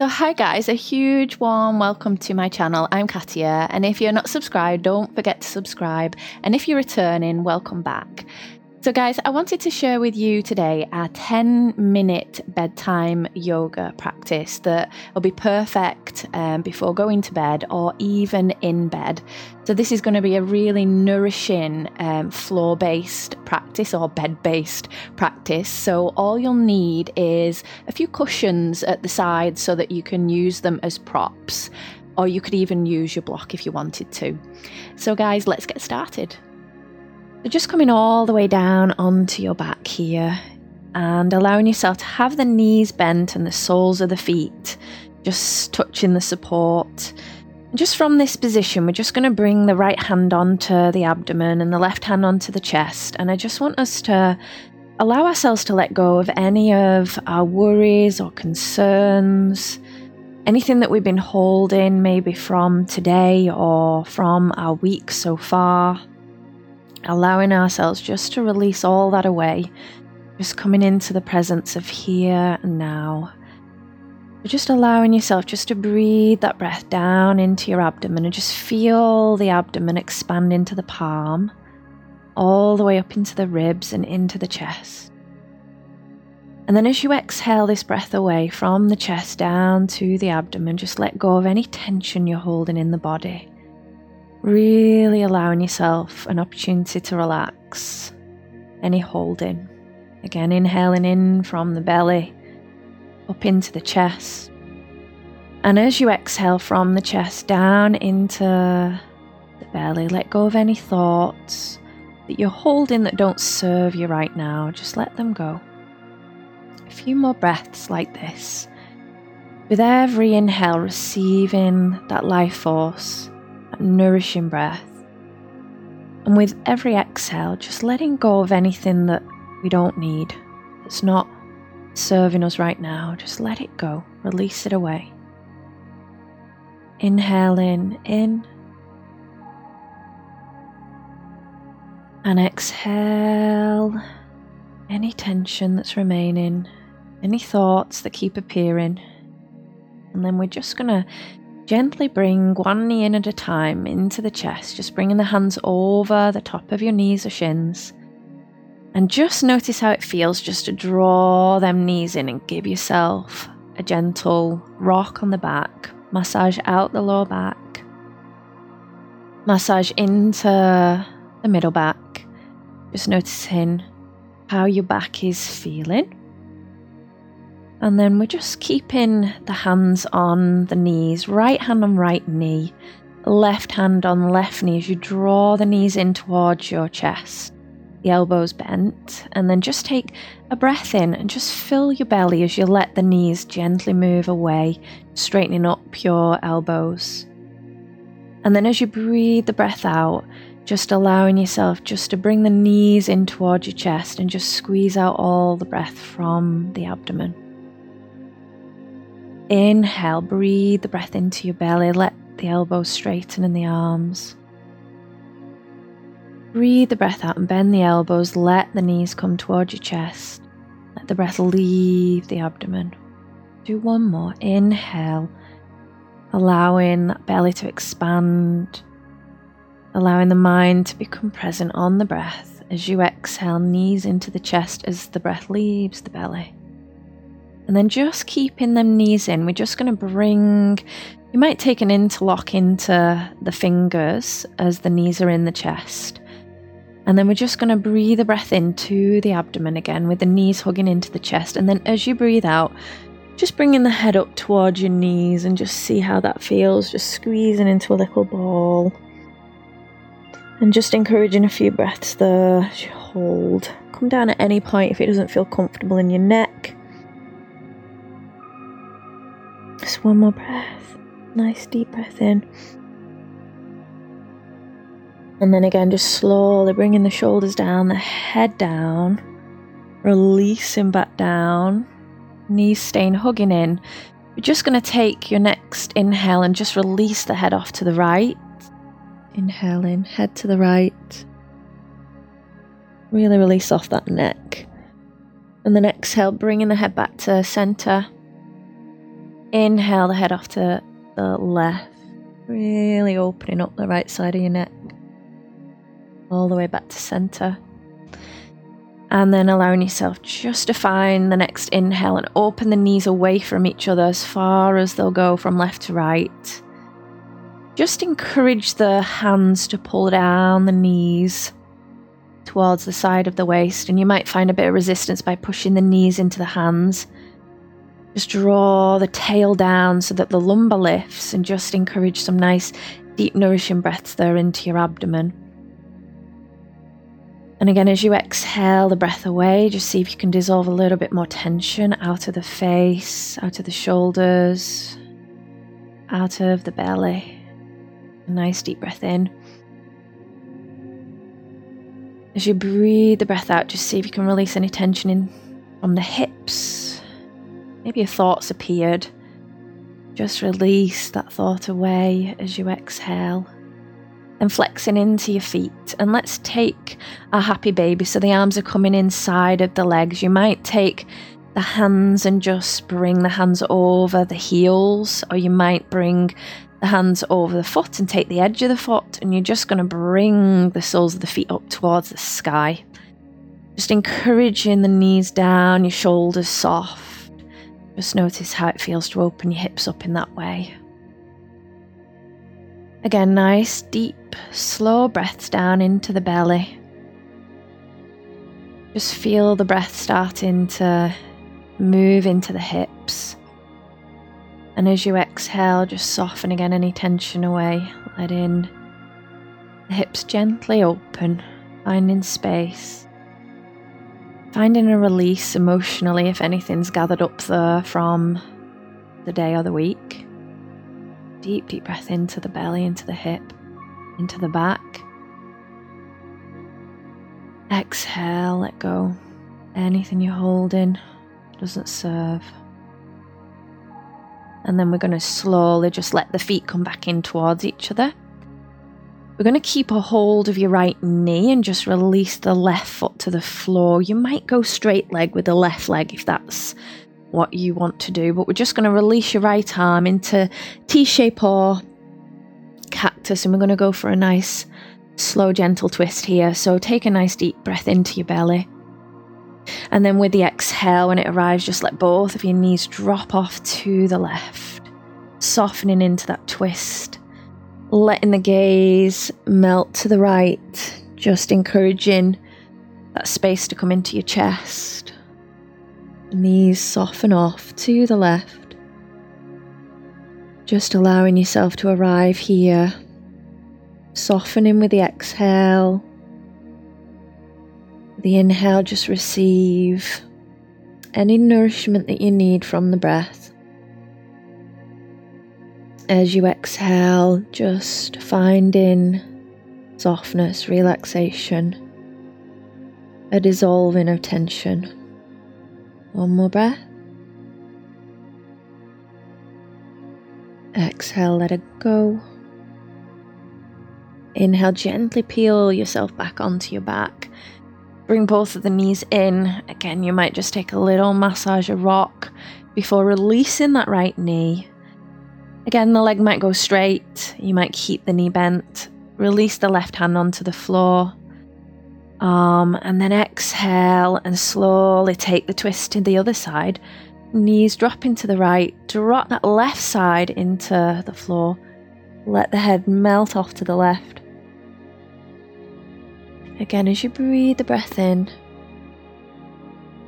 So, hi guys, a huge warm welcome to my channel. I'm Katia, and if you're not subscribed, don't forget to subscribe. And if you're returning, welcome back. So, guys, I wanted to share with you today a 10 minute bedtime yoga practice that will be perfect um, before going to bed or even in bed. So, this is going to be a really nourishing um, floor based practice or bed based practice. So, all you'll need is a few cushions at the side so that you can use them as props, or you could even use your block if you wanted to. So, guys, let's get started. So just coming all the way down onto your back here and allowing yourself to have the knees bent and the soles of the feet just touching the support. Just from this position, we're just going to bring the right hand onto the abdomen and the left hand onto the chest. And I just want us to allow ourselves to let go of any of our worries or concerns, anything that we've been holding, maybe from today or from our week so far allowing ourselves just to release all that away, just coming into the presence of here and now. Just allowing yourself just to breathe that breath down into your abdomen and just feel the abdomen expand into the palm, all the way up into the ribs and into the chest. And then as you exhale this breath away from the chest down to the abdomen, just let go of any tension you're holding in the body. Really allowing yourself an opportunity to relax. Any holding. Again, inhaling in from the belly up into the chest. And as you exhale from the chest down into the belly, let go of any thoughts that you're holding that don't serve you right now. Just let them go. A few more breaths like this. With every inhale, receiving that life force nourishing breath. And with every exhale, just letting go of anything that we don't need, that's not serving us right now. Just let it go, release it away. Inhaling in and exhale any tension that's remaining, any thoughts that keep appearing. And then we're just going to Gently bring one knee in at a time into the chest, just bringing the hands over the top of your knees or shins. And just notice how it feels just to draw them knees in and give yourself a gentle rock on the back, massage out the lower back, massage into the middle back, just noticing how your back is feeling. And then we're just keeping the hands on the knees, right hand on right knee, left hand on left knee as you draw the knees in towards your chest, the elbows bent, and then just take a breath in and just fill your belly as you let the knees gently move away, straightening up your elbows. And then as you breathe the breath out, just allowing yourself just to bring the knees in towards your chest and just squeeze out all the breath from the abdomen. Inhale, breathe the breath into your belly. Let the elbows straighten in the arms. Breathe the breath out and bend the elbows. Let the knees come towards your chest. Let the breath leave the abdomen. Do one more. Inhale, allowing that belly to expand, allowing the mind to become present on the breath as you exhale, knees into the chest as the breath leaves the belly. And then just keeping them knees in, we're just going to bring, you might take an interlock into the fingers as the knees are in the chest. And then we're just going to breathe the breath into the abdomen again with the knees hugging into the chest. And then as you breathe out, just bringing the head up towards your knees and just see how that feels, just squeezing into a little ball. And just encouraging a few breaths there hold. Come down at any point if it doesn't feel comfortable in your neck. Just one more breath. Nice deep breath in. And then again, just slowly bringing the shoulders down, the head down, releasing back down, knees staying hugging in. You're just going to take your next inhale and just release the head off to the right. Inhaling, head to the right. Really release off that neck. And then exhale, bringing the head back to center Inhale the head off to the left, really opening up the right side of your neck, all the way back to center. And then allowing yourself just to find the next inhale and open the knees away from each other as far as they'll go from left to right. Just encourage the hands to pull down the knees towards the side of the waist, and you might find a bit of resistance by pushing the knees into the hands. Just draw the tail down so that the lumbar lifts and just encourage some nice, deep, nourishing breaths there into your abdomen. And again, as you exhale the breath away, just see if you can dissolve a little bit more tension out of the face, out of the shoulders, out of the belly. A nice deep breath in. As you breathe the breath out, just see if you can release any tension in from the hips. Maybe your thoughts appeared. Just release that thought away as you exhale and flexing into your feet. And let's take a happy baby. So the arms are coming inside of the legs. You might take the hands and just bring the hands over the heels, or you might bring the hands over the foot and take the edge of the foot, and you're just going to bring the soles of the feet up towards the sky. Just encouraging the knees down, your shoulders soft. Just notice how it feels to open your hips up in that way. Again, nice, deep, slow breaths down into the belly. Just feel the breath starting to move into the hips. And as you exhale, just soften again any tension away, letting the hips gently open, finding space. Finding a release emotionally if anything's gathered up there from the day or the week. Deep, deep breath into the belly, into the hip, into the back. Exhale, let go. Anything you're holding doesn't serve. And then we're going to slowly just let the feet come back in towards each other. We're going to keep a hold of your right knee and just release the left foot to the floor. You might go straight leg with the left leg if that's what you want to do, but we're just going to release your right arm into T shape or cactus, and we're going to go for a nice, slow, gentle twist here. So take a nice deep breath into your belly. And then with the exhale, when it arrives, just let both of your knees drop off to the left, softening into that twist, letting the gaze melt to the right, just encouraging that space to come into your chest. Knees soften off to the left. Just allowing yourself to arrive here. Softening with the exhale. The inhale, just receive any nourishment that you need from the breath. As you exhale, just finding softness, relaxation, a dissolving of tension. One more breath. Exhale, let it go. Inhale, gently peel yourself back onto your back. Bring both of the knees in. Again, you might just take a little massage a rock before releasing that right knee. Again, the leg might go straight. You might keep the knee bent. Release the left hand onto the floor arm, and then exhale and slowly take the twist to the other side. Knees drop into the right, drop that left side into the floor. Let the head melt off to the left. Again, as you breathe the breath in,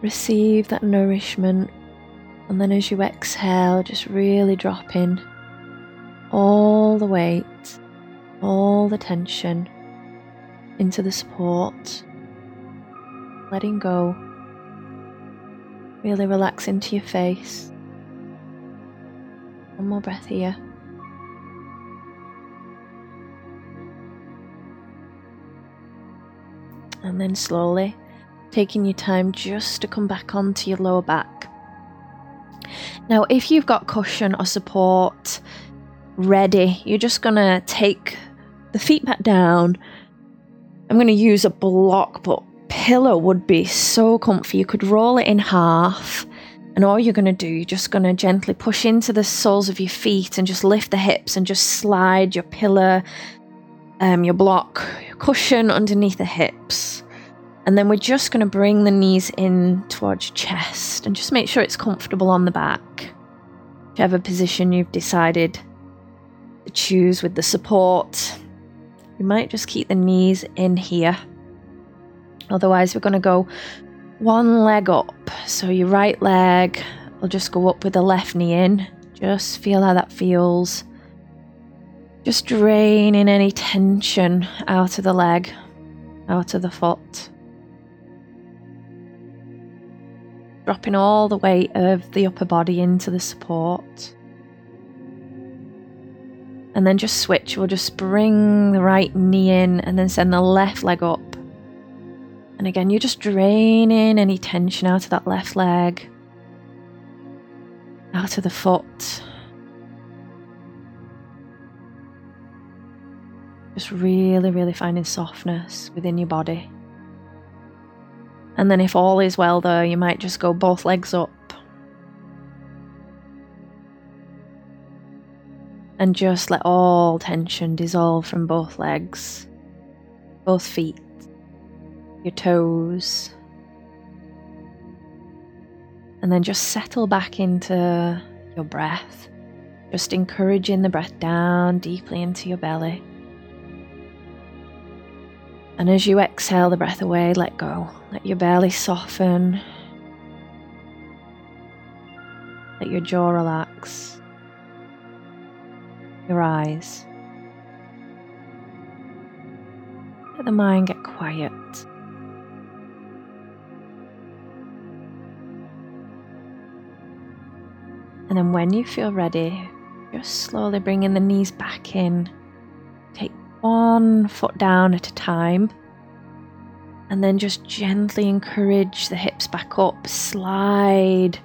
receive that nourishment, and then as you exhale, just really drop in all the weight, all the tension into the support, letting go. Really relax into your face. One more breath here. And then slowly taking your time just to come back onto your lower back. Now, if you've got cushion or support ready, you're just to take the feet back down I'm to use a block, but pillow would be so comfy. You could roll it in half And all you're going to do, you're just going to gently push into the soles of your feet and just lift the hips and just slide your pillar, um, your block, your cushion underneath the hips. And then we're just going to bring the knees in towards your chest and just make sure it's comfortable on the back. Whichever position you've decided choose with the support. You might just keep the knees in here. Otherwise, we're going to go one leg up. So your right leg will just go up with the left knee in. Just feel how that feels. Just draining any tension out of the leg, out of the foot. dropping all the weight of the upper body into the support. And then just switch. We'll just bring the right knee in and then send the left leg up. And again, you're just draining any tension out of that left leg, out of the foot. Just really, really finding softness within your body. And then, if all is well, though, you might just go both legs up. And just let all tension dissolve from both legs, both feet, your toes. And then just settle back into your breath, just encouraging the breath down deeply into your belly. And as you exhale the breath away, let go. Let your belly soften. Let your jaw relax. Your eyes. Let the mind get quiet. And then when you feel ready, just slowly bringing the knees back in. Take one foot down at a time and then just gently encourage the hips back up, slide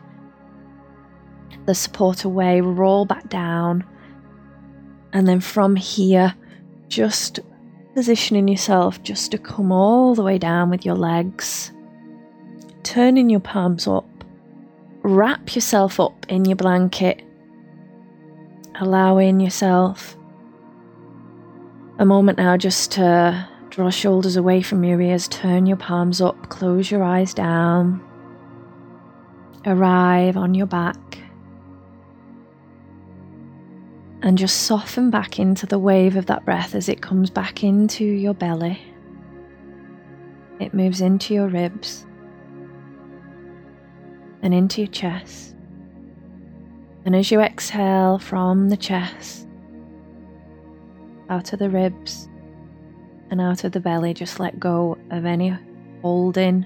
the support away, roll back down, and then from here, just positioning yourself just to come all the way down with your legs, turning your palms up, wrap yourself up in your blanket, allowing yourself a moment now just to Draw shoulders away from your ears, turn your palms up, close your eyes down. Arrive on your back. And just soften back into the wave of that breath as it comes back into your belly. It moves into your ribs and into your chest. And as you exhale from the chest, out of the ribs, and out of the belly, just let go of any holding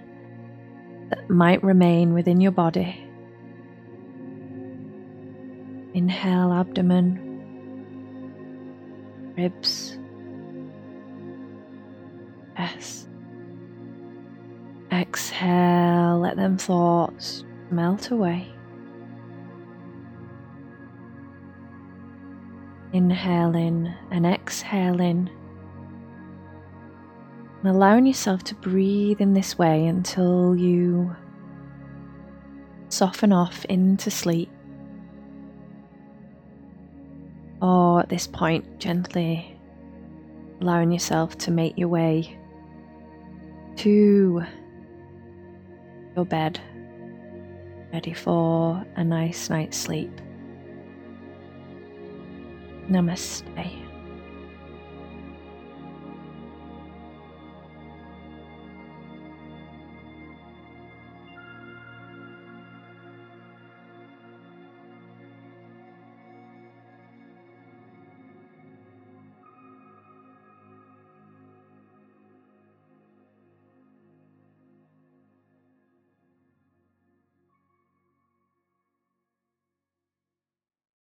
that might remain within your body. Inhale, abdomen, ribs, chest. Exhale, let them thoughts melt away. Inhaling and exhaling and allowing yourself to breathe in this way until you soften off into sleep. At this point, gently allowing yourself to make your way to your bed, ready for a nice night's sleep. Namaste.